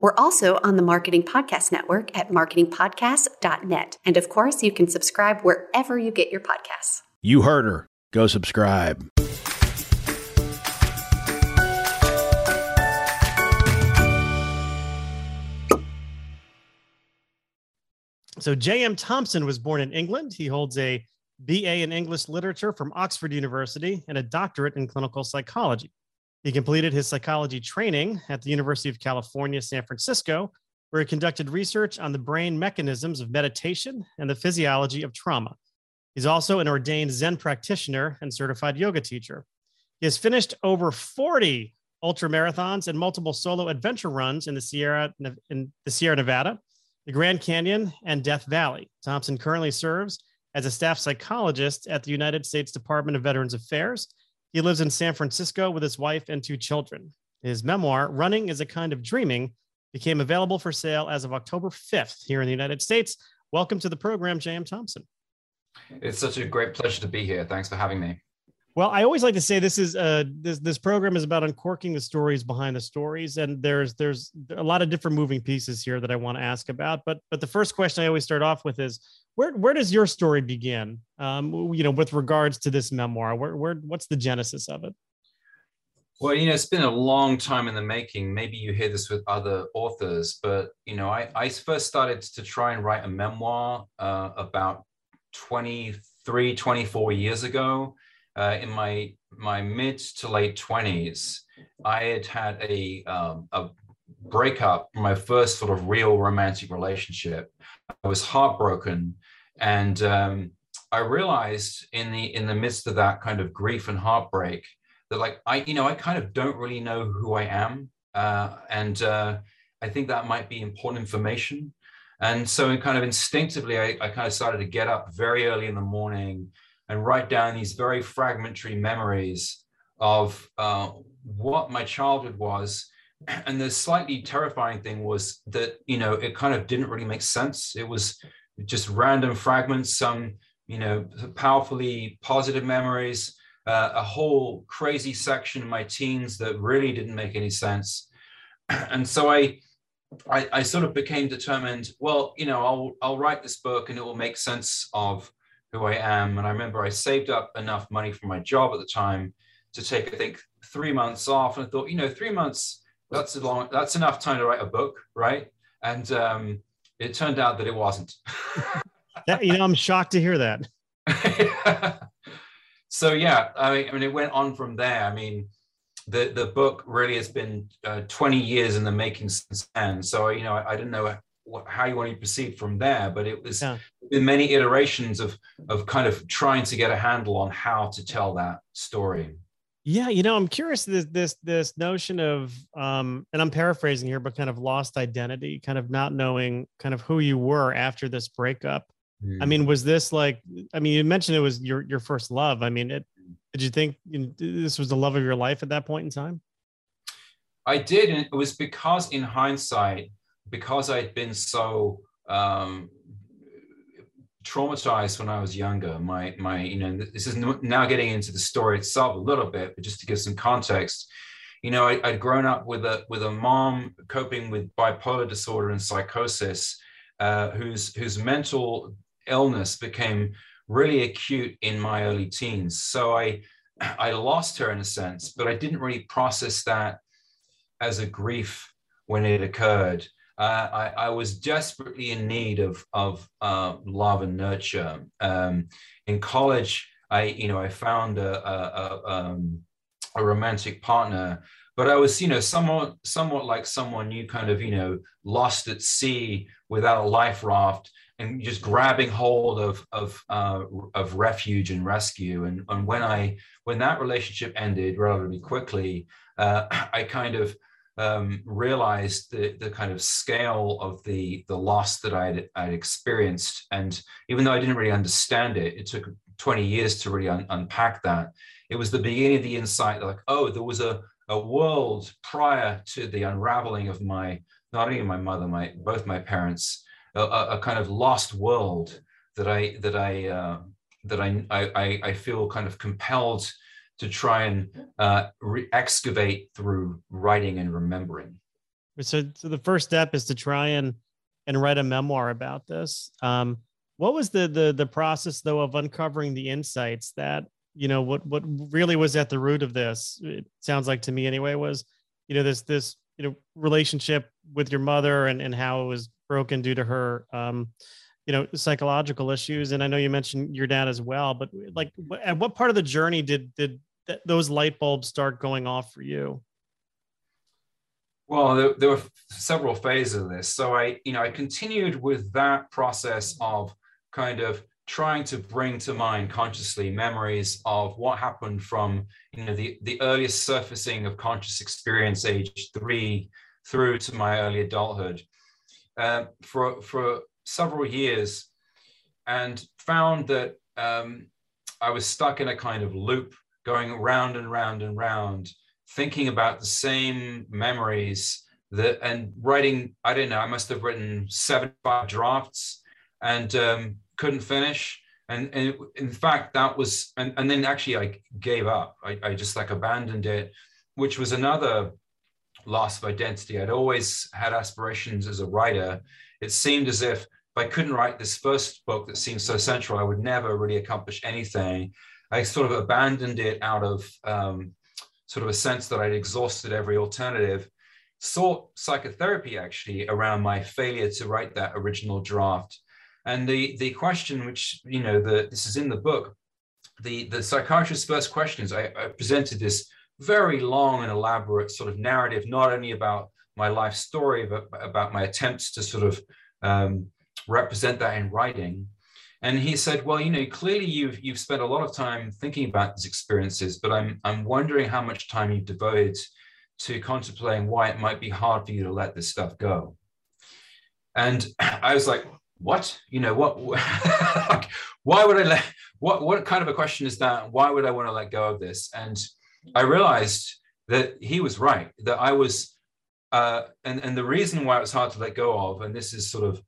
We're also on the Marketing Podcast Network at marketingpodcast.net. And of course, you can subscribe wherever you get your podcasts. You heard her. Go subscribe. So J.M. Thompson was born in England. He holds a BA in English Literature from Oxford University and a doctorate in clinical psychology. He completed his psychology training at the University of California, San Francisco, where he conducted research on the brain mechanisms of meditation and the physiology of trauma. He's also an ordained Zen practitioner and certified yoga teacher. He has finished over 40 ultra marathons and multiple solo adventure runs in the Sierra in the Sierra Nevada, the Grand Canyon, and Death Valley. Thompson currently serves as a staff psychologist at the United States Department of Veterans Affairs he lives in San Francisco with his wife and two children. His memoir, Running is a Kind of Dreaming, became available for sale as of October 5th here in the United States. Welcome to the program, J.M. Thompson. It's such a great pleasure to be here. Thanks for having me. Well, I always like to say this is uh, this this program is about uncorking the stories behind the stories, and there's there's a lot of different moving pieces here that I want to ask about. But but the first question I always start off with is where where does your story begin? Um, you know, with regards to this memoir, where where what's the genesis of it? Well, you know, it's been a long time in the making. Maybe you hear this with other authors, but you know, I I first started to try and write a memoir uh, about 23, 24 years ago uh, in my my mid to late twenties, I had had a um, a breakup, my first sort of real romantic relationship. I was heartbroken, and um, I realized in the in the midst of that kind of grief and heartbreak that like I you know I kind of don't really know who I am, uh, and uh, I think that might be important information. And so, kind of instinctively, I, I kind of started to get up very early in the morning and write down these very fragmentary memories of uh, what my childhood was. And the slightly terrifying thing was that, you know, it kind of didn't really make sense. It was just random fragments, some, you know, powerfully positive memories, uh, a whole crazy section of my teens that really didn't make any sense. And so I, I, I sort of became determined, well, you know, I'll, I'll write this book and it will make sense of who I am. And I remember I saved up enough money from my job at the time to take, I think, three months off. And I thought, you know, three months, that's a long, that's enough time to write a book, right? And um, it turned out that it wasn't. that, you know, I'm shocked to hear that. so yeah, I mean, I mean, it went on from there. I mean, the the book really has been uh, 20 years in the making since then. So you know, I, I didn't know how you want to proceed from there. But it was yeah. in many iterations of of kind of trying to get a handle on how to tell that story. Yeah, you know, I'm curious this this this notion of um, and I'm paraphrasing here, but kind of lost identity, kind of not knowing kind of who you were after this breakup. Mm. I mean, was this like? I mean, you mentioned it was your your first love. I mean, it, did you think this was the love of your life at that point in time? I did, and it was because in hindsight, because I'd been so um, traumatized when I was younger, my my you know this is now getting into the story itself a little bit, but just to give some context, you know I, would grown up with a with a mom coping with bipolar disorder and psychosis, uh, whose whose mental illness became really acute in my early teens. So I I lost her in a sense, but I didn't really process that as a grief when it occurred uh, I, I, was desperately in need of of uh, love and nurture. Um, in college, I you know I found a a, a, um, a, romantic partner, but I was you know somewhat somewhat like someone you kind of you know lost at sea without a life raft and just grabbing hold of of uh, of refuge and rescue. And and when I when that relationship ended relatively quickly, uh, I kind of um, realized the, the kind of scale of the, the loss that I'd, I'd experienced. And even though I didn't really understand it, it took 20 years to really un- unpack that. It was the beginning of the insight like, oh, there was a, a world prior to the unraveling of my, not only my mother, my both my parents, a, a kind of lost world that I that I uh, that I, I I feel kind of compelled to try and uh, re- excavate through writing and remembering. So, so the first step is to try and and write a memoir about this. Um, what was the the the process though of uncovering the insights that you know what what really was at the root of this? It sounds like to me anyway was you know this this you know relationship with your mother and and how it was broken due to her um, you know psychological issues and i know you mentioned your dad as well but like at what part of the journey did did th- those light bulbs start going off for you? Well, there, there, were several phases of this. So I, you know, I continued with that process of kind of trying to bring to mind consciously memories of what happened from, you know, the, the earliest surfacing of conscious experience, age three, through to my early adulthood, uh, for for several years, and found that um, I was stuck in a kind of loop going round and round and round, thinking about the same memories that and writing. I don't know. I must have written seventy-five drafts and um, couldn't finish. And, and in fact, that was and, and then actually I gave up. I, I just like abandoned it, which was another loss of identity. I'd always had aspirations as a writer. It seemed as if if I couldn't write this first book that seemed so central, I would never really accomplish anything. I sort of abandoned it out of um, sort of a sense that I'd exhausted every alternative. Sought psychotherapy actually around my failure to write that original draft. And the the question, which you know, the this is in the book, the the psychiatrist's first questions. I, I presented this very long and elaborate sort of narrative, not only about my life story, but about my attempts to sort of um, represent that in writing. And he said, "Well, you know, clearly you've you've spent a lot of time thinking about these experiences, but I'm I'm wondering how much time you've devoted to contemplating why it might be hard for you to let this stuff go." And I was like, "What? You know, what? why would I let? What what kind of a question is that? Why would I want to let go of this?" And I realized that he was right. That I was, uh, and and the reason why it was hard to let go of, and this is sort of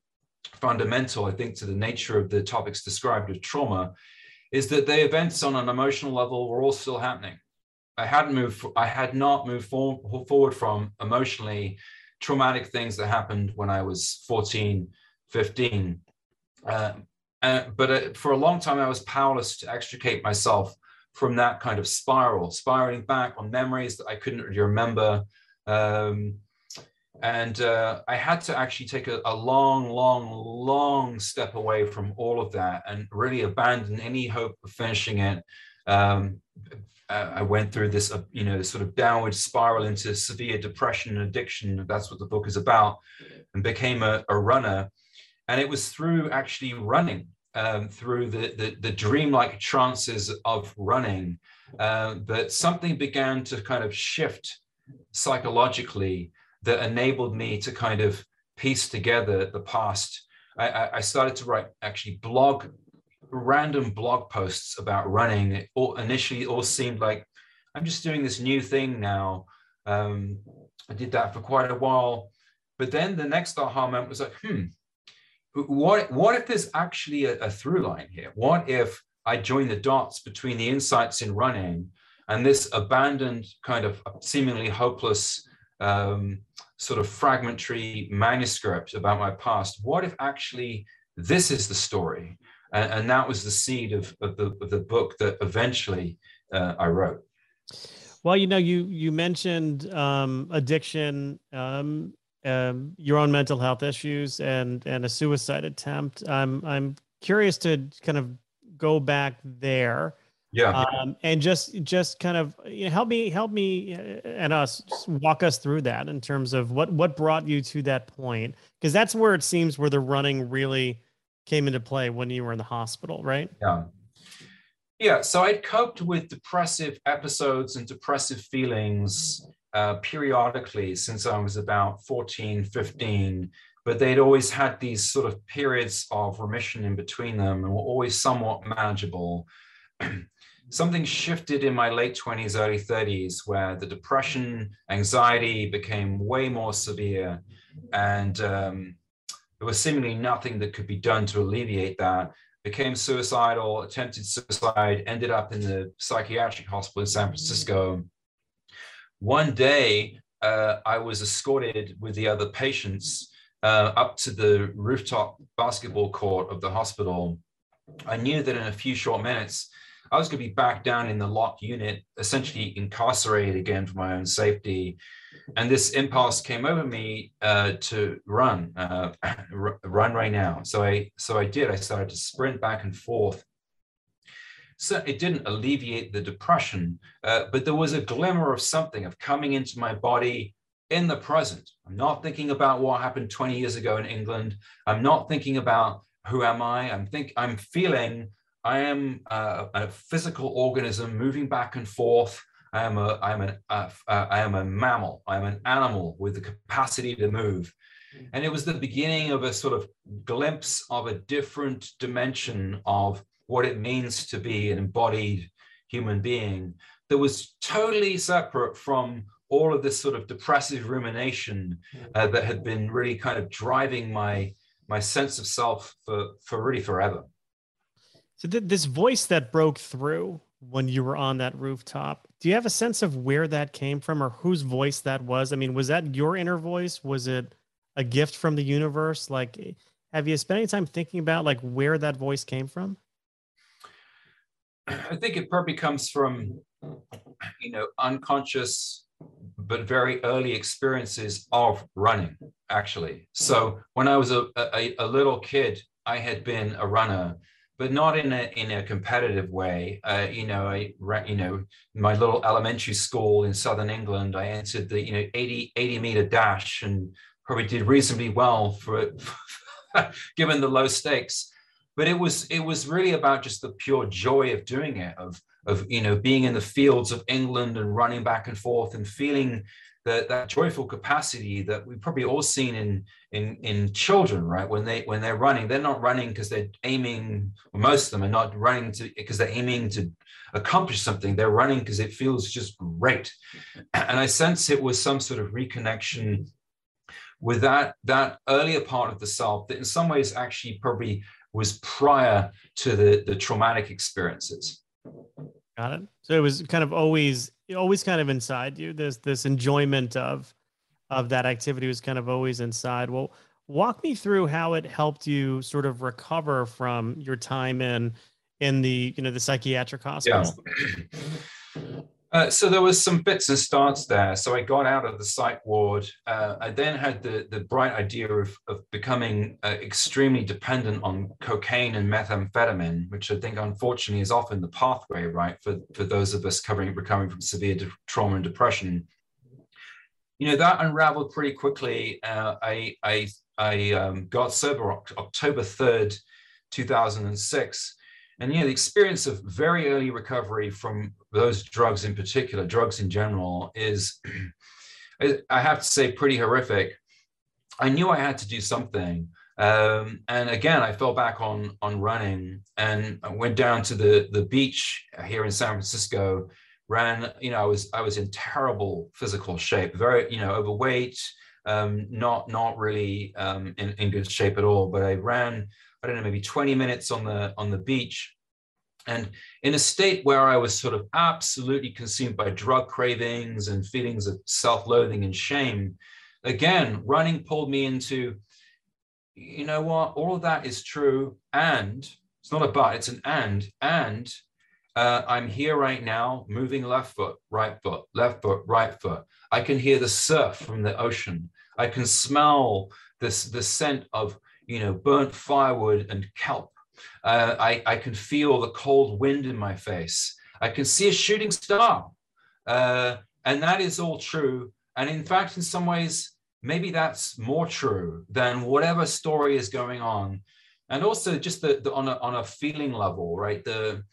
fundamental, I think, to the nature of the topics described of trauma, is that the events on an emotional level were all still happening. I hadn't moved, I had not moved for, forward from emotionally traumatic things that happened when I was 14, 15. Uh, uh, but uh, for a long time, I was powerless to extricate myself from that kind of spiral, spiraling back on memories that I couldn't really remember. Um, and uh, I had to actually take a, a, long, long, long step away from all of that and really abandon any hope of finishing it. Um, I went through this, uh, you know, sort of downward spiral into severe depression and addiction. That's what the book is about, and became a, a runner. And it was through actually running, um, through the, the, the dreamlike trances of running, uh, that something began to kind of shift psychologically that enabled me to kind of piece together the past. I, I started to write actually blog, random blog posts about running. It all, initially, it all seemed like I'm just doing this new thing now. Um, I did that for quite a while, but then the next aha moment was like, hmm, what what if there's actually a, a through line here? What if I join the dots between the insights in running and this abandoned kind of seemingly hopeless um, sort of fragmentary manuscript about my past. What if actually this is the story? And, and that was the seed of, of, the, of the book that eventually uh, I wrote. Well, you know, you you mentioned um, addiction, um, um, your own mental health issues, and and a suicide attempt. I'm I'm curious to kind of go back there yeah. Um, and just just kind of you know, help me help me uh, and us walk us through that in terms of what what brought you to that point. Because that's where it seems where the running really came into play when you were in the hospital right? Yeah. Yeah so i'd coped with depressive episodes and depressive feelings uh, periodically since I was about 14, 15, but they'd always had these sort of periods of remission in between them and were always somewhat manageable. Something shifted in my late 20s, early 30s, where the depression, anxiety became way more severe. And um, there was seemingly nothing that could be done to alleviate that. Became suicidal, attempted suicide, ended up in the psychiatric hospital in San Francisco. One day, uh, I was escorted with the other patients uh, up to the rooftop basketball court of the hospital, I knew that in a few short minutes, I was going to be back down in the locked unit, essentially incarcerated again for my own safety. And this impulse came over me uh, to run, uh, run right now. So I, so I did. I started to sprint back and forth. So it didn't alleviate the depression, uh, but there was a glimmer of something of coming into my body, in the present. I'm not thinking about what happened 20 years ago in England. I'm not thinking about who am I. I'm think I'm feeling I am a, a physical organism moving back and forth. I am a I'm an uh, uh, I am a mammal. I'm an animal with the capacity to move. And it was the beginning of a sort of glimpse of a different dimension of what it means to be an embodied human being that was totally separate from all of this sort of depressive rumination hmm. uh, that had been really kind of driving my my sense of self for for really forever. So th- this voice that broke through when you were on that rooftop, do you have a sense of where that came from or whose voice that was? I mean, was that your inner voice? Was it a gift from the universe? Like, have you spent any time thinking about like where that voice came from? I think it probably comes from, you know, unconscious but very early experiences of running, actually. So when I was a, a, a little kid, I had been a runner, but not in a in a competitive way. Uh, you know, I you know my little elementary school in southern England. I entered the you know 80 80 meter dash and probably did reasonably well for given the low stakes. But it was it was really about just the pure joy of doing it, of of you know being in the fields of England and running back and forth and feeling that that joyful capacity that we've probably all seen in in in children right? When they when they're running they're not running because they're aiming most of them are not running to because they're aiming to accomplish something. They're running because it feels just great. And i sense it was some sort of reconnection with that that earlier part of the self that in some ways actually probably was prior to the the traumatic experiences. Got it. So it was kind of always, always kind of inside you. This this enjoyment of of that activity was kind of always inside. Well, walk me through how it helped you sort of recover from your time in in the you know the psychiatric hospital. Yeah. Uh, so there was some bits and starts there. So I got out of the psych ward. Uh, I then had the, the bright idea of, of becoming uh, extremely dependent on cocaine and methamphetamine, which I think unfortunately is often the pathway, right, for, for those of us covering, recovering from severe de- trauma and depression. You know, that unraveled pretty quickly. Uh, I, I, I um, got sober October 3rd, 2006 and know the experience of very early recovery from those drugs in particular drugs in general is i have to say pretty horrific. I knew i had to do something um, and again i fell back on on running and I went down to the the beach here in san francisco ran you know i was i was in terrible physical shape very you know overweight um, not not really um, in, in good shape at all but i ran I don't know, maybe 20 minutes on the on the beach. And in a state where I was sort of absolutely consumed by drug cravings and feelings of self-loathing and shame, again, running pulled me into, you know what, all of that is true. And it's not a but, it's an and. And uh, I'm here right now, moving left foot, right foot, left foot, right foot. I can hear the surf from the ocean. I can smell this the scent of you know, burnt firewood and kelp. Uh, I, I can feel the cold wind in my face. I can see a shooting star. Uh, and that is all true. And in fact, in some ways, maybe that's more true than whatever story is going on. And also just the, the on, a, on a feeling level, right? The,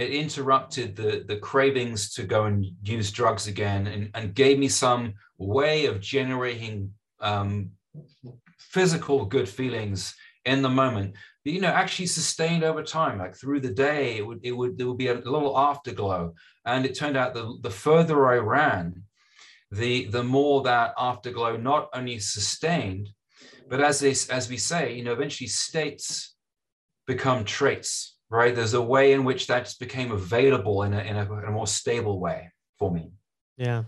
it interrupted the the cravings to go and use drugs again and, and gave me some way of generating um, physical good feelings in the moment you know actually sustained over time. Like through the day it would it would there would be a little afterglow. And it turned out the the further i ran the the more that afterglow not only sustained but as they as we say you know eventually states become traits right? There's a way in which that just became available in a, in a, in a more stable way for me. Yeah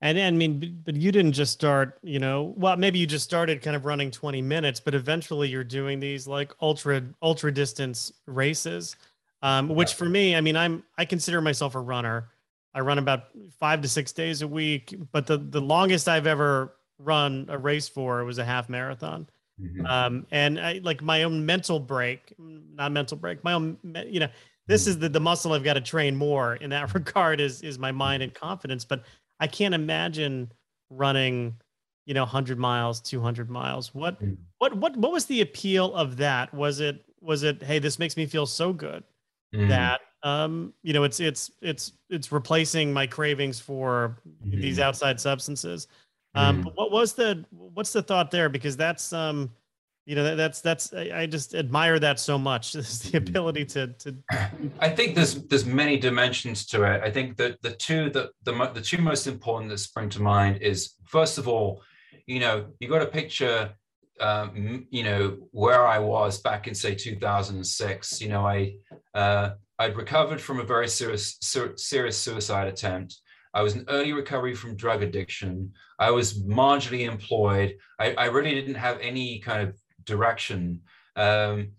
and I mean, but you didn't just start, you know, well, maybe you just started kind of running 20 minutes, but eventually you're doing these like ultra, ultra distance races. Um, which for me, I mean, I'm, I consider myself a runner. I run about five to six days a week, but the, the longest I've ever run a race for was a half marathon. Mm-hmm. Um, and I like my own mental break, not mental break, my own, you know, this mm-hmm. is the, the muscle I've got to train more in that regard is, is my mind and confidence. But I can't imagine running, you know, 100 miles, 200 miles. What mm. what what what was the appeal of that? Was it was it hey, this makes me feel so good mm. that um, you know, it's it's it's it's replacing my cravings for mm. these outside substances. Um, mm. what was the what's the thought there? Because that's um you know that's that's I just admire that so much is the mm-hmm. ability to to I think there's there's many dimensions to it I think that the two that the the two most important that spring to mind is first of all you know you got a picture um, you know where I was back in say 2006 you know I uh, I'd recovered from a very serious serious suicide attempt I was in early recovery from drug addiction. I was marginally employed. I, I really didn't have any kind of direction. Um,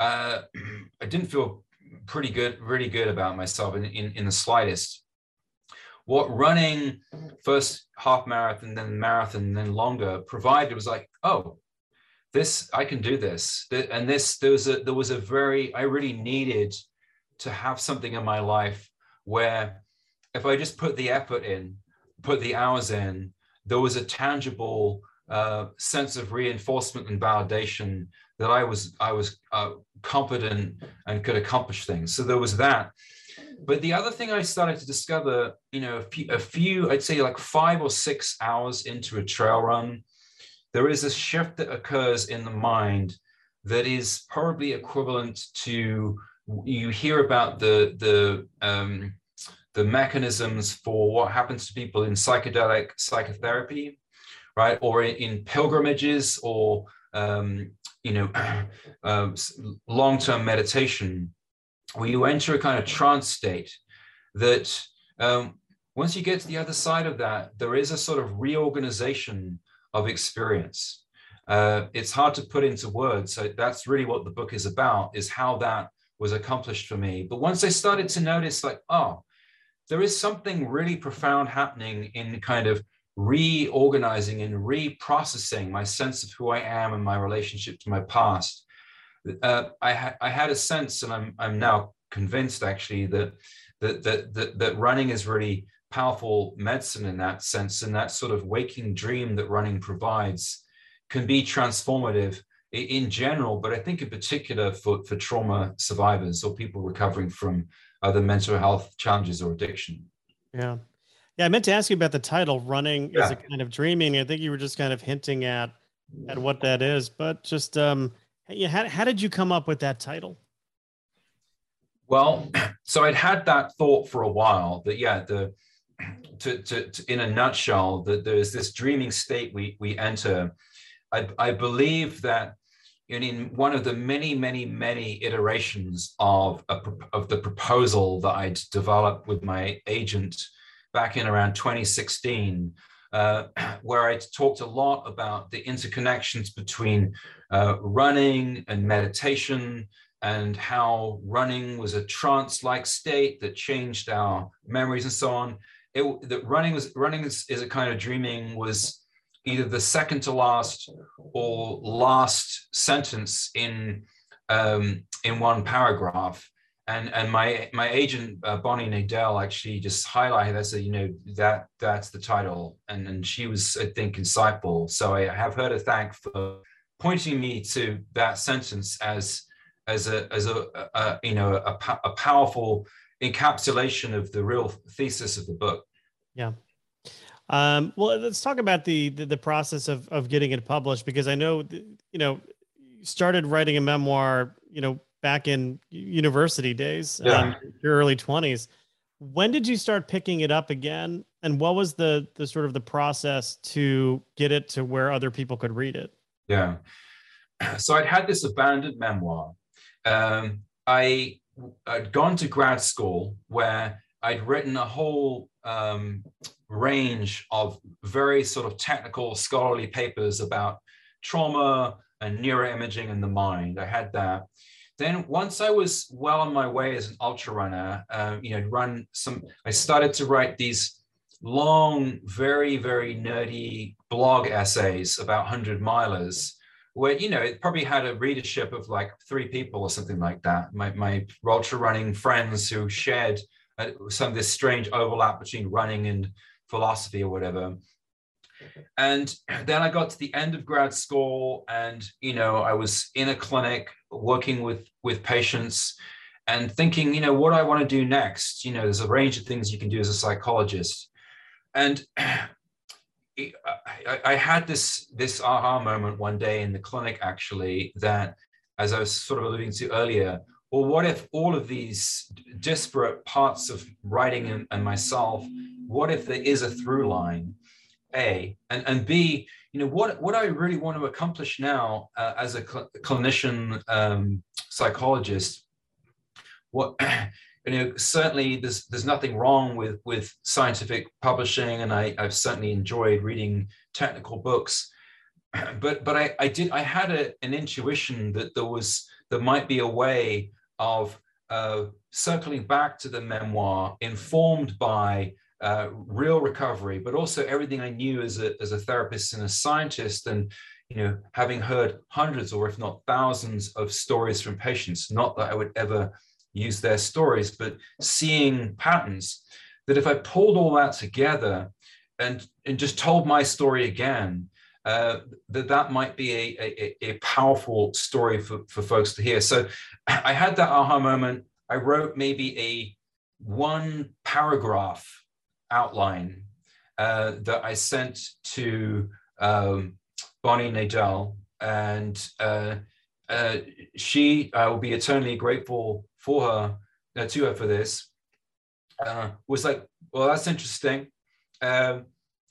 uh, I didn't feel pretty good, really good about myself in, in, in the slightest. What running first half marathon, then marathon, then longer provided was like, oh, this I can do this, and this there was a there was a very I really needed to have something in my life where if I just put the effort in, put the hours in, there was a tangible uh, sense of reinforcement and validation that I was I was uh, competent and could accomplish things. So there was that. But the other thing I started to discover, you know, a few, a few I'd say like five or six hours into a trail run, there is a shift that occurs in the mind that is probably equivalent to you hear about the the um, the mechanisms for what happens to people in psychedelic psychotherapy right? Or in, pilgrimages or, um, you know, um, long-term meditation, where you enter a kind of trance state that um, once you get to the other side of that, there is a sort of reorganization of experience. Uh, it's hard to put into words. So that's really what the book is about, is how that was accomplished for me. But once I started to notice, like, oh, there is something really profound happening in kind of reorganizing and reprocessing my sense of who I am and my relationship to my past. Uh, I, ha- I had a sense, and I'm, I'm now convinced actually that, that, that, that, that running is really powerful medicine in that sense, and that sort of waking dream that running provides can be transformative in general, but I think in particular for, for trauma survivors or people recovering from other mental health challenges or addiction. Yeah. Yeah, I meant to ask you about the title "Running yeah. is a kind of dreaming." I think you were just kind of hinting at at what that is, but just um, how how did you come up with that title? Well, so I'd had that thought for a while that yeah, the to, to, to in a nutshell, that there's this dreaming state we we enter. I, I believe that in one of the many, many, many iterations of a, of the proposal that I'd developed with my agent back in around 2016, uh, where I talked a lot about the interconnections between uh, running and meditation and how running was a trance-like state that changed our memories and so on. It, that running was running is, is a kind of dreaming was either the second to last or last sentence in um, in one paragraph and and my my agent uh, Bonnie Nadell actually just highlighted that said you know that that's the title and and she was I think insightful so I have her to thank for pointing me to that sentence as as a as a, a you know a, a powerful encapsulation of the real thesis of the book. Yeah. Um, well, let's talk about the, the, the process of of getting it published because I know you know started writing a memoir you know back in university days, yeah. um, your early twenties. When did you start picking it up again, and what was the the sort of the process to get it to where other people could read it? Yeah, so I'd had this abandoned memoir. Um, I I'd gone to grad school where I'd written a whole um, range of very sort of technical scholarly papers about trauma and neuroimaging in the mind. I had that. Then once I was well on my way as an ultra runner, uh, you know, run some, I started to write these long, very, very nerdy blog essays about 100 milers where you know it probably had a readership of like three people or something like that. My, my ultra running friends who shared uh, some of this strange overlap between running and philosophy or whatever and then i got to the end of grad school and you know i was in a clinic working with with patients and thinking you know what i want to do next? You know there's a range of things you can do as a psychologist. And I, I, had this this aha moment one day in the clinic actually that as I was sort of alluding to earlier, well, what if all of these disparate parts of writing and, and myself, what if there is a through line, A, and, and B, you know, what, what I really want to accomplish now uh, as a cl- clinician um, psychologist, what you know certainly there's there's nothing wrong with with scientific publishing and I, i've certainly enjoyed reading technical books. But but i i did i had a, an intuition that there was there might be a way of uh, circling back to the memoir informed by uh, real recovery but also everything i knew as a as a therapist and a scientist and you know having heard hundreds or if not thousands of stories from patients not that i would ever use their stories, but seeing patterns that if I pulled all that together and, and just told my story again, uh, that that might be a, a, a, powerful story for, for folks to hear. So I had that aha moment. I wrote maybe a one paragraph outline uh, that I sent to um, Bonnie Nadell, and uh, uh, she I will be eternally grateful for her uh, to her for this. Uh, was like, well, that's interesting, um,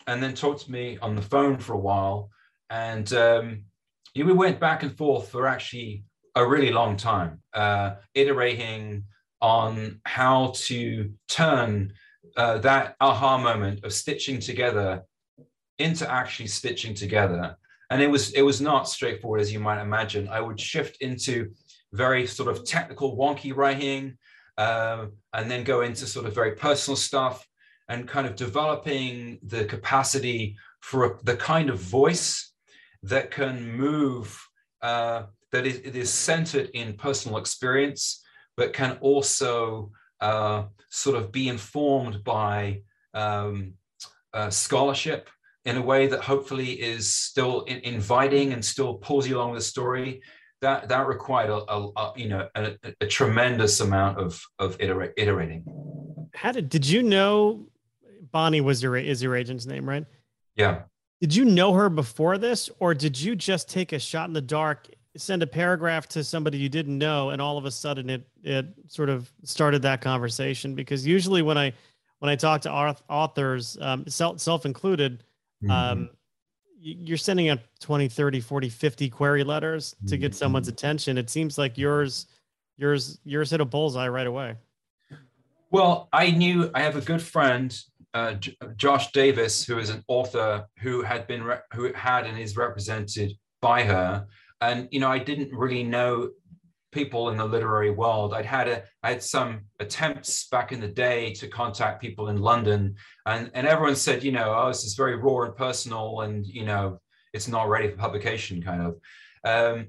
and then talked to me on the phone for a while, and um, we went back and forth for actually a really long time, uh, iterating on how to turn uh, that aha moment of stitching together into actually stitching together. And it was it was not straightforward as you might imagine. I would shift into very sort of technical wonky writing uh, and then go into sort of very personal stuff and kind of developing the capacity for the kind of voice that can move uh, that is, it is centered in personal experience but can also uh, sort of be informed by um, uh, scholarship in a way that hopefully is still in, inviting and still pulls you along the story. That that required a, a, a you know a, a, tremendous amount of of iterating. How did did you know bonnie was your is your agent's name right? Yeah. Did you know her before this or did you just take a shot in the dark send a paragraph to somebody you didn't know and all of a sudden it it sort of started that conversation because usually when i when i talk to authors um, self self included Mm-hmm. Um, you're sending out 20, 30, 40, 50 query letters to get someone's mm-hmm. attention. It seems like yours, yours, yours hit a bullseye right away. Well, I knew I have a good friend, uh, J- Josh Davis, who is an author who had been re- who had and is represented by her. And you know, I didn't really know people in the literary world. I'd had a, I had some attempts back in the day to contact people in London, and and everyone said, you know, oh, this is very raw and personal, and you know, it's not ready for publication, kind of. Um,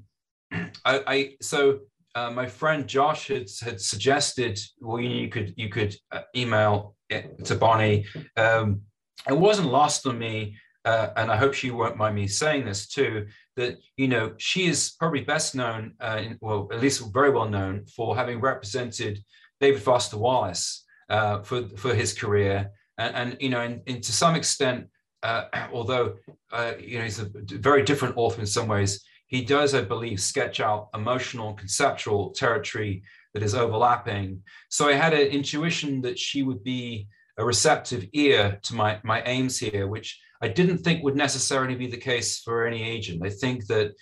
I, I so uh, my friend Josh had had suggested, well, you, you could you could uh, email it to Bonnie. Um, it wasn't lost on me uh, and I hope she won't mind me saying this too, that you know she is probably best known, uh, in, well, at least very well known for having represented David Foster Wallace uh, for for his career, and, and you know, and, and, to some extent, uh, although uh, you know he's a very different author in some ways, he does, I believe, sketch out emotional, conceptual territory that is overlapping. So I had an intuition that she would be a receptive ear to my my aims here, which I didn't think would necessarily be the case for any agent. I think that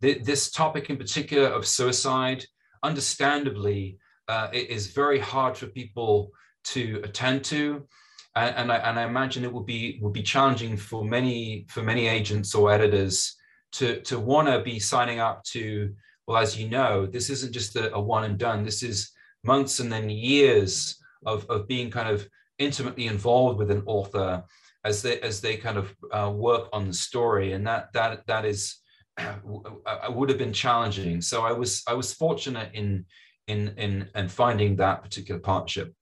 th- this topic in particular of suicide, understandably, uh, is very hard for people to attend to. And, and, I, and I imagine it will be will be challenging for many for many agents or editors to to want to be signing up to well as you know this isn't just a, a one and done this is months and then years of, of being kind of intimately involved with an author as they as they kind of uh, work on the story, and that that that is uh, would have been challenging. So I was I was fortunate in in in in finding that particular partnership.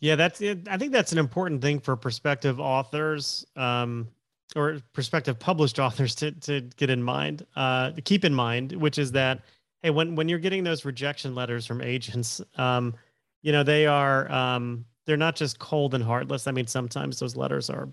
Yeah, that's it. I think that's an important thing for prospective authors um, or prospective published authors to to get in mind, uh, to keep in mind, which is that hey, when when you're getting those rejection letters from agents, um, you know they are um, they're not just cold and heartless. I mean, sometimes those letters are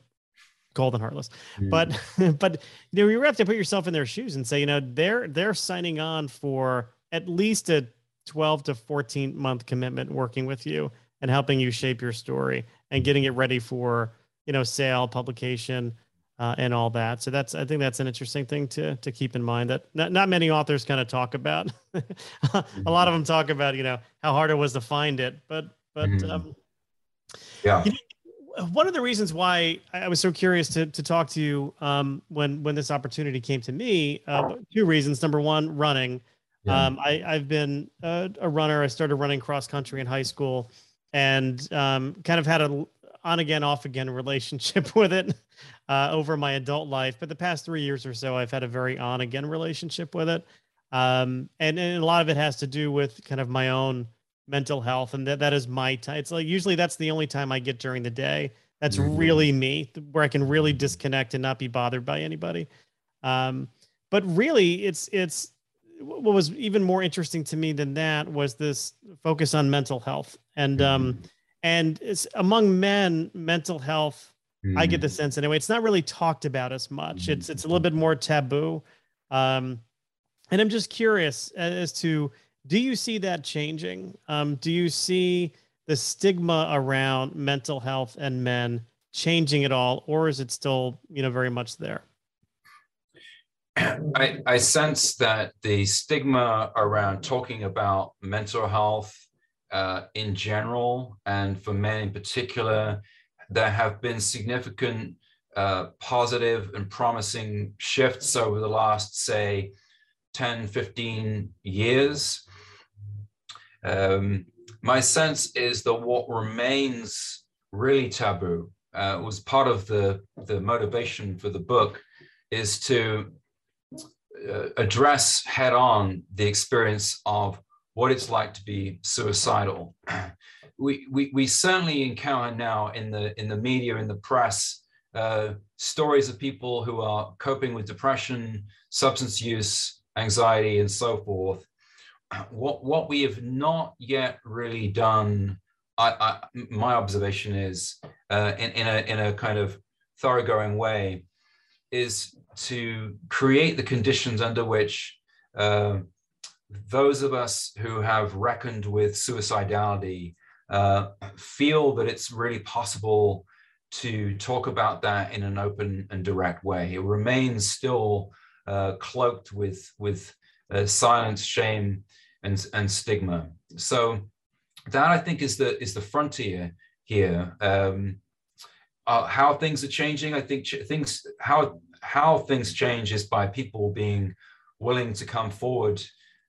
cold and heartless, mm. but but you know you have to put yourself in their shoes and say, you know, they're they're signing on for at least a 12 to 14 month commitment working with you and helping you shape your story and getting it ready for you know sale publication uh, and all that so that's i think that's an interesting thing to to keep in mind that not, not many authors kind of talk about a lot of them talk about you know how hard it was to find it but but mm-hmm. um, yeah. You know, one of the reasons why I was so curious to, to talk to you um, when when this opportunity came to me, uh, two reasons. Number one, running. Yeah. Um, I, I've been a, a, runner. I started running cross country in high school, and um, kind of had a on again, off again relationship with it uh, over my adult life. But the past three years or so, I've had a very on again relationship with it, um, and, and a lot of it has to do with kind of my own mental health and that that is my time it's like usually that's the only time i get during the day that's mm-hmm. really me where i can really disconnect and not be bothered by anybody um, but really it's it's what was even more interesting to me than that was this focus on mental health and um mm-hmm. and it's among men mental health mm-hmm. i get the mm. sense anyway it's not really talked about as much it's it's a little bit more taboo um and i'm just curious as to do you see that changing? Um, do you see the stigma around mental health and men changing at all, or is it still, you know, very much there? I, I sense that the stigma around talking about mental health uh, in general, and for men in particular, there have been significant uh, positive and promising shifts over the last, say, 10, 15 years. Um, my sense is that what remains really taboo uh, was part of the, the motivation for the book is to uh, address head on the experience of what it's like to be suicidal. We, we, we certainly encounter now in the, in the media, in the press, uh, stories of people who are coping with depression, substance use, anxiety, and so forth what what we have not yet really done, I, I my observation is uh, in in a in a kind of thoroughgoing way, is to create the conditions under which uh, those of us who have reckoned with suicidality uh, feel that it's really possible to talk about that in an open and direct way. It remains still uh, cloaked with with uh, silence, shame, and, and stigma. So that I think is the is the frontier here. Um, uh, how things are changing, I think ch- things how how things change is by people being willing to come forward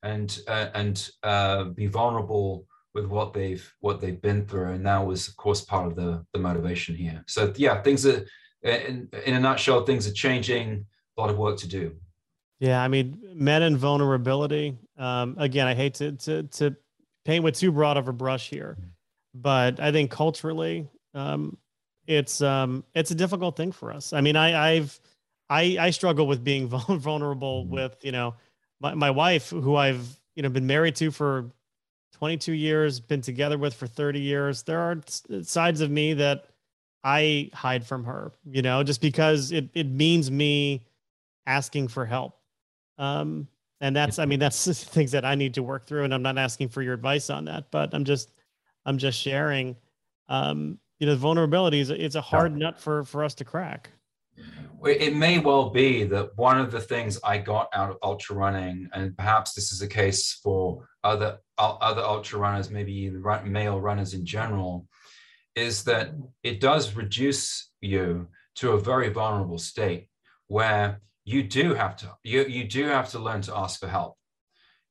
and uh, and uh, be vulnerable with what they've what they've been through, and that was of course part of the the motivation here. So yeah, things are in in a nutshell, things are changing. A lot of work to do. Yeah, I mean, men and vulnerability. Um, again, I hate to to to paint with too broad of a brush here, but I think culturally, um, it's um, it's a difficult thing for us. I mean, I, I've I I struggle with being vulnerable mm-hmm. with you know my my wife who I've you know been married to for 22 years, been together with for 30 years. There are sides of me that I hide from her, you know, just because it it means me asking for help. Um, and that's, I mean, that's things that I need to work through. And I'm not asking for your advice on that, but I'm just, I'm just sharing. Um, you know, vulnerability is it's a hard nut for for us to crack. It may well be that one of the things I got out of ultra running, and perhaps this is a case for other other ultra runners, maybe male runners in general, is that it does reduce you to a very vulnerable state where you do have to you, you do have to learn to ask for help.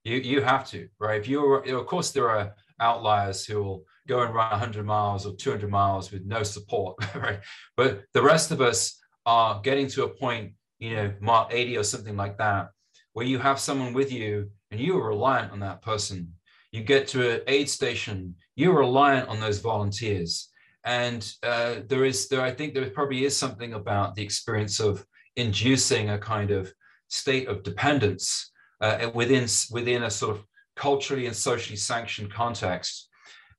You you have to right? If you're of course there are outliers who will go and run 100 miles or 200 miles with no support right? But the rest of us are getting to a point you know mile 80 or something like that where you have someone with you and you are reliant on that person. You get to an aid station you're reliant on those volunteers. And uh, there is there i think there probably is something about the experience of inducing a kind of state of dependence uh, within within a sort of culturally and socially sanctioned context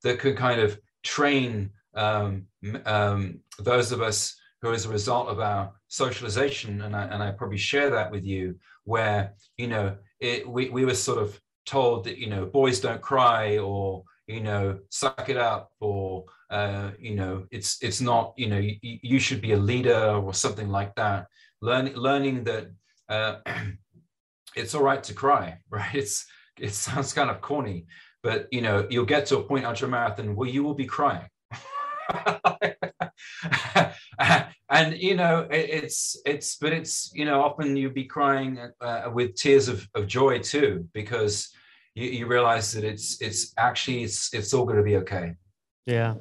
that could kind of train um, um, those of us who, as a result of our socialization, and I, and I probably share that with you, where you know it, we we were sort of told that you know boys don't cry or you know suck it up or uh, you know it's it's not you know you, you should be a leader or something like that learning learning that uh, it's all right to cry, right? It's it sounds kind of corny, but you know you'll get to a point on your marathon where you will be crying. and you know it, it's it's but it's you know often you'll be crying uh, with tears of, of joy too because you, you realize that it's it's actually it's it's all going to be okay yeah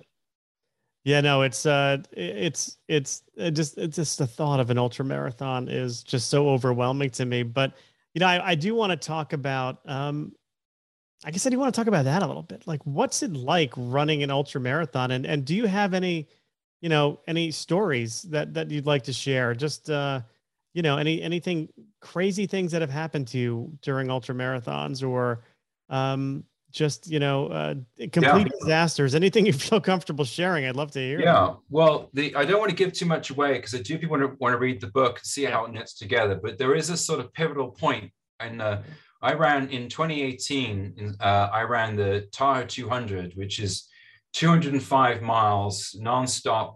yeah, no, it's uh, it's it's it just it's just the thought of an ultra marathon is just so overwhelming to me. But you know, I, I do want to talk about. Um, I guess I do want to talk about that a little bit. Like, what's it like running an ultra marathon, and and do you have any, you know, any stories that that you'd like to share? Just uh, you know, any anything crazy things that have happened to you during ultra marathons, or um, just you know uh, complete yeah. disasters anything you feel comfortable sharing i'd love to hear yeah well the i don't want to give too much away because i do people want to, want to read the book and see how it knits together but there is a sort of pivotal point. and uh, i ran in 2018 in, uh, i ran the tahoe 200 which is 205 miles nonstop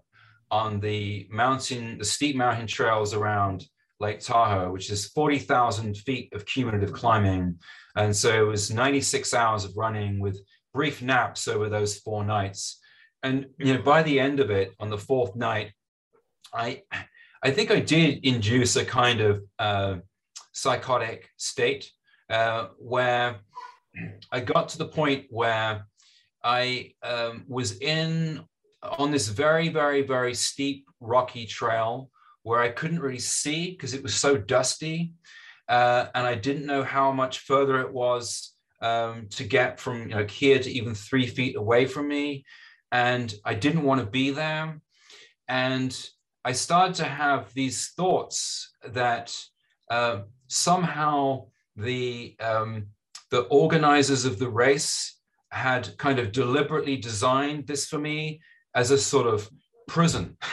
on the mountain the steep mountain trails around lake tahoe which is 40000 feet of cumulative climbing and so it was 96 hours of running with brief naps over those four nights. And you know, by the end of it, on the fourth night, I I think I did induce a kind of uh, psychotic state uh, where I got to the point where I um, was in on this very, very, very steep rocky trail where I couldn't really see because it was so dusty uh, and I didn't know how much further it was um, to get from you know, here to even three feet away from me, and I didn't want to be there, and I started to have these thoughts that uh, somehow the um, the organizers of the race had kind of deliberately designed this for me as a sort of prison.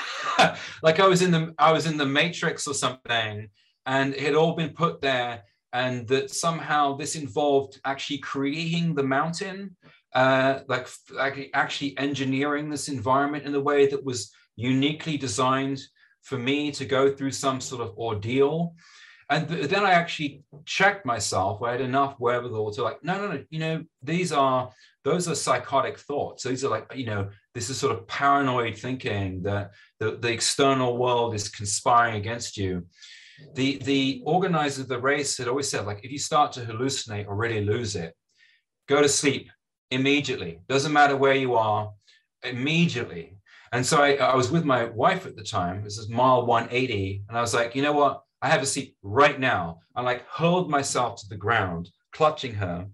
Like i was in the i was in the matrix or something and it had all been put there and that somehow this involved actually creating the mountain uh, like, like actually engineering this environment in a way that was uniquely designed for me to go through some sort of ordeal and th- then i actually checked myself i had enough wherewithal to like no no no you know these are those are psychotic thoughts these are like you know this is sort of paranoid thinking that the, the external world is conspiring against you the the organizer of the race had always said, like, if you start to hallucinate or really lose it, go to sleep immediately. Doesn't matter where you are, immediately. And so I, I was with my wife at the time. This is mile 180. And I was like, you know what? I have a seat right now. I like hurled myself to the ground, clutching her,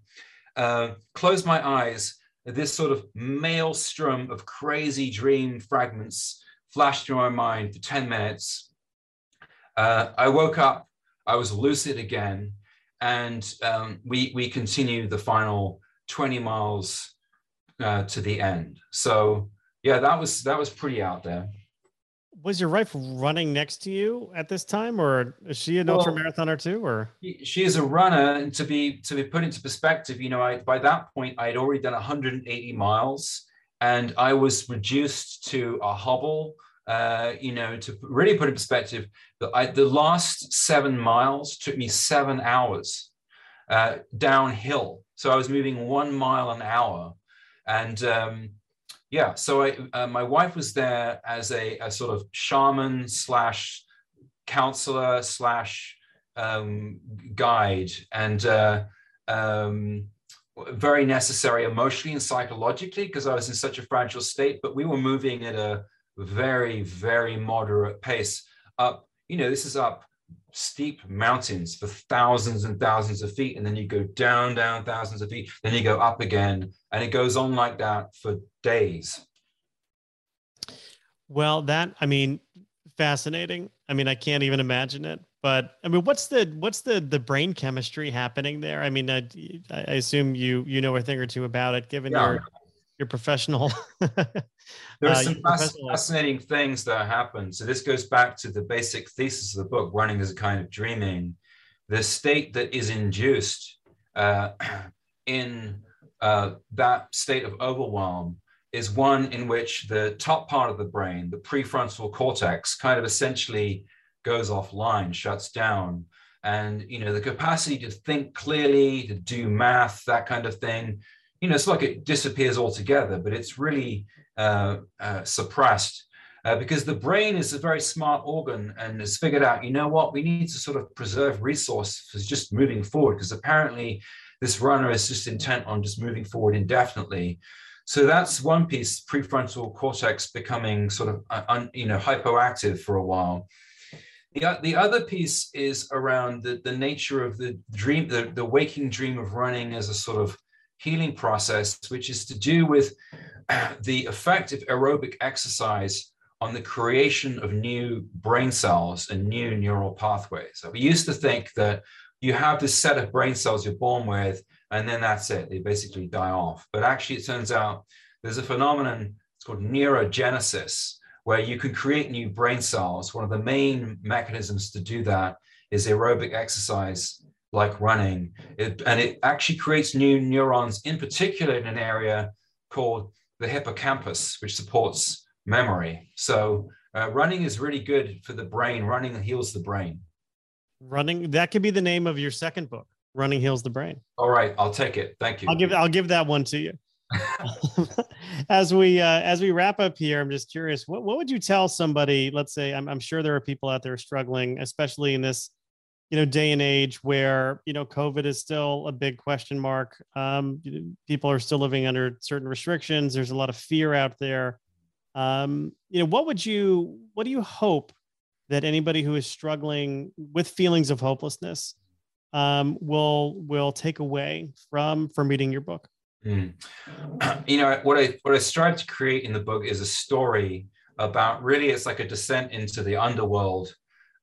uh, closed my eyes. This sort of maelstrom of crazy dream fragments flashed through my mind for 10 minutes Uh, I woke up, I was lucid again, and um, we we continued the final 20 miles uh, to the end. So yeah, that was that was pretty out there. Was your wife running next to you at this time, or is she an well, ultra marathoner too? Or she is a runner, and to be to be put into perspective, you know, I by that point I had already done 180 miles, and I was reduced to a hobble. Uh, you know, to really put in perspective, the, I, the last seven miles took me seven hours uh, downhill. So I was moving one mile an hour, and um, yeah, so I, uh, my wife was there as a, a sort of shaman slash counselor slash um, guide, and uh, um, very necessary emotionally and psychologically because I was in such a fragile state. But we were moving at a very, very moderate pace up. You know, this is up steep mountains for thousands and thousands of feet and then you go down down thousands of feet then you go up again and it goes on like that for days. Well that i mean fascinating. I mean i can't even imagine it but i mean what's the what's the the brain chemistry happening there? I mean i, I assume you you know a thing or two about it given yeah. your your professional. There are uh, some fascinating things that happen so this goes back to the basic thesis of the book running as a kind of dreaming. The state that is induced uh, in uh, that state of overwhelm is one in which the top part of the brain, the prefrontal cortex, kind of essentially goes offline, shuts down. And you know, the capacity to think clearly, to do math, that kind of thing, you know, it's like it disappears altogether, but it's really uh, uh, suppressed. Uh, because the brain is a very smart organ and has figured out, you know what, we need to sort of preserve resources just moving forward because apparently this runner is just intent on just moving forward indefinitely. So that's one piece, prefrontal cortex becoming sort of, uh, un, you know, hypoactive for a while. The, the other piece is around the, the nature of the dream, the, the waking dream of running as a sort of healing process, which is to do with the effect of aerobic exercise on the creation of new brain cells and new neural pathways. So we used to think that you have this set of brain cells you're born with, and then that's it. They basically die off. But actually, it turns out there's a phenomenon, it's called neurogenesis, where you can create new brain cells. One of the main mechanisms to do that is aerobic exercise like running. It, and it actually creates new neurons, in particular in an area called the hippocampus, which supports memory. So uh, running is really good for the brain. Running heals the brain. Running that could be the name of your second book. Running heals the brain. All right, I'll take it. Thank you. I'll give I'll give that one to you. as we uh, as we wrap up here, I'm just curious. What what would you tell somebody? Let's say I'm I'm sure there are people out there struggling, especially in this you know day and age where you know covid is still a big question mark. Um, people are still living under certain restrictions. There's a lot of fear out there. Um, you know what would you what do you hope that anybody who is struggling with feelings of hopelessness um, will will take away from from reading your book? Mm. you know what i what i strive to create in the book is a story about really it's like a descent into the underworld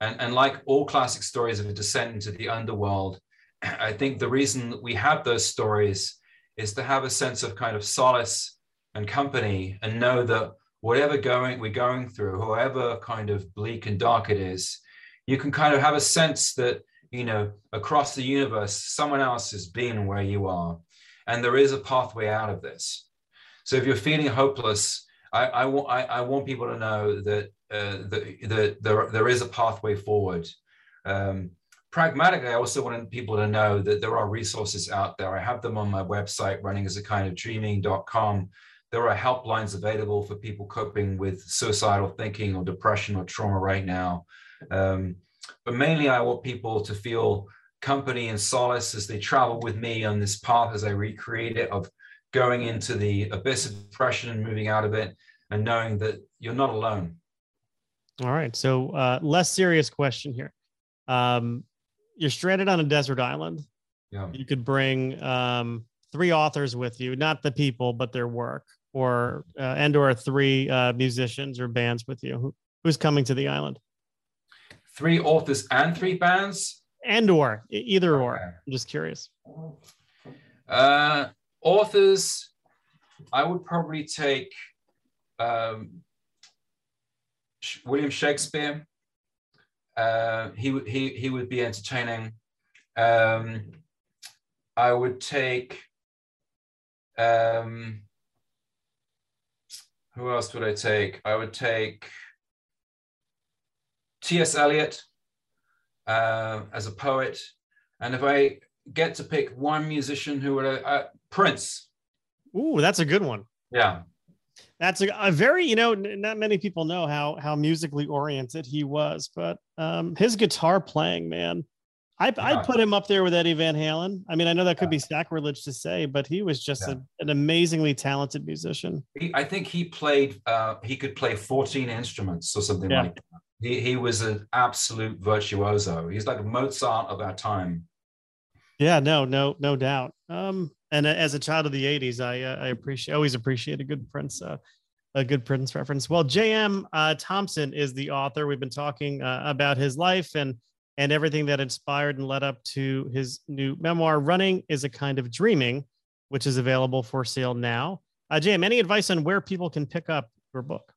and, and like all classic stories of a descent into the underworld, I think the reason we have those stories is to have a sense of kind of solace and company and know that whatever going we're going through, however kind of bleak and dark it is, you can kind of have a sense that, you know, across the universe, someone else has been where you are. And there is a pathway out of this. So if you're feeling hopeless, I, I, want, I, I want people to know that uh, the, the, there, there is a pathway forward. Um, pragmatically, I also want people to know that there are resources out there. I have them on my website, running as a kind of dreaming.com. There are helplines available for people coping with suicidal thinking or depression or trauma right now. Um, but mainly, I want people to feel company and solace as they travel with me on this path as I recreate it of going into the abyss of depression and moving out of it and knowing that you're not alone. All right. So, uh, less serious question here. Um, you're stranded on a desert island. Yeah. You could bring um, three authors with you, not the people, but their work, or uh, and or three uh, musicians or bands with you. Who, who's coming to the island? three authors and three bands? And or either or. Okay. I'm just curious. Uh, authors, I would probably take um, William Shakespeare. Uh, he would he he would be entertaining. Um, I would take. Um, who else would I take? I would take T.S. Eliot uh, as a poet, and if I get to pick one musician who would uh, Prince. Ooh, that's a good one. Yeah, That's a, a very, you know, n- not many people know how how musically oriented he was, but um, his guitar playing, man, I Yeah. I'd put him up there with Eddie Van Halen. I mean, I know that could be sacrilege to say, but he was just Yeah. a, an amazingly talented musician. he, I think he played. Uh, he could play fourteen instruments or something Yeah. like that. He he was an absolute virtuoso. He's like Mozart of our time. Yeah, no, no, no doubt. Um, and as a child of the '80s, I uh, I appreciate always appreciate a good Prince, uh, a good Prince reference. Well, J.M. Uh, Thompson is the author. We've been talking uh, about his life and and everything that inspired and led up to his new memoir. Running is a kind of dreaming, which is available for sale now. Uh, J.M., any advice on where people can pick up your book?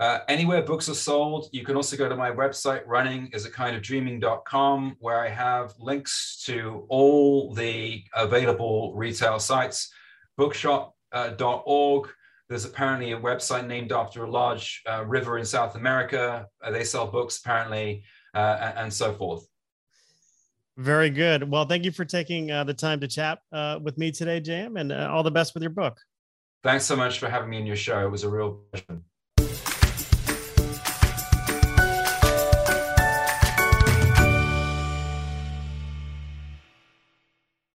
Uh, anywhere books are sold, you can also go to my website, running is a kind of dreaming.com, where I have links to all the available retail sites, bookshop.org. There's apparently a website named after a large uh, river in South America. Uh, they sell books apparently, uh, and, so forth. Very good. Well, thank you for taking uh, the time to chat uh, with me today, Jam, and uh, all the best with your book. Thanks so much for having me in your show. It was a real pleasure.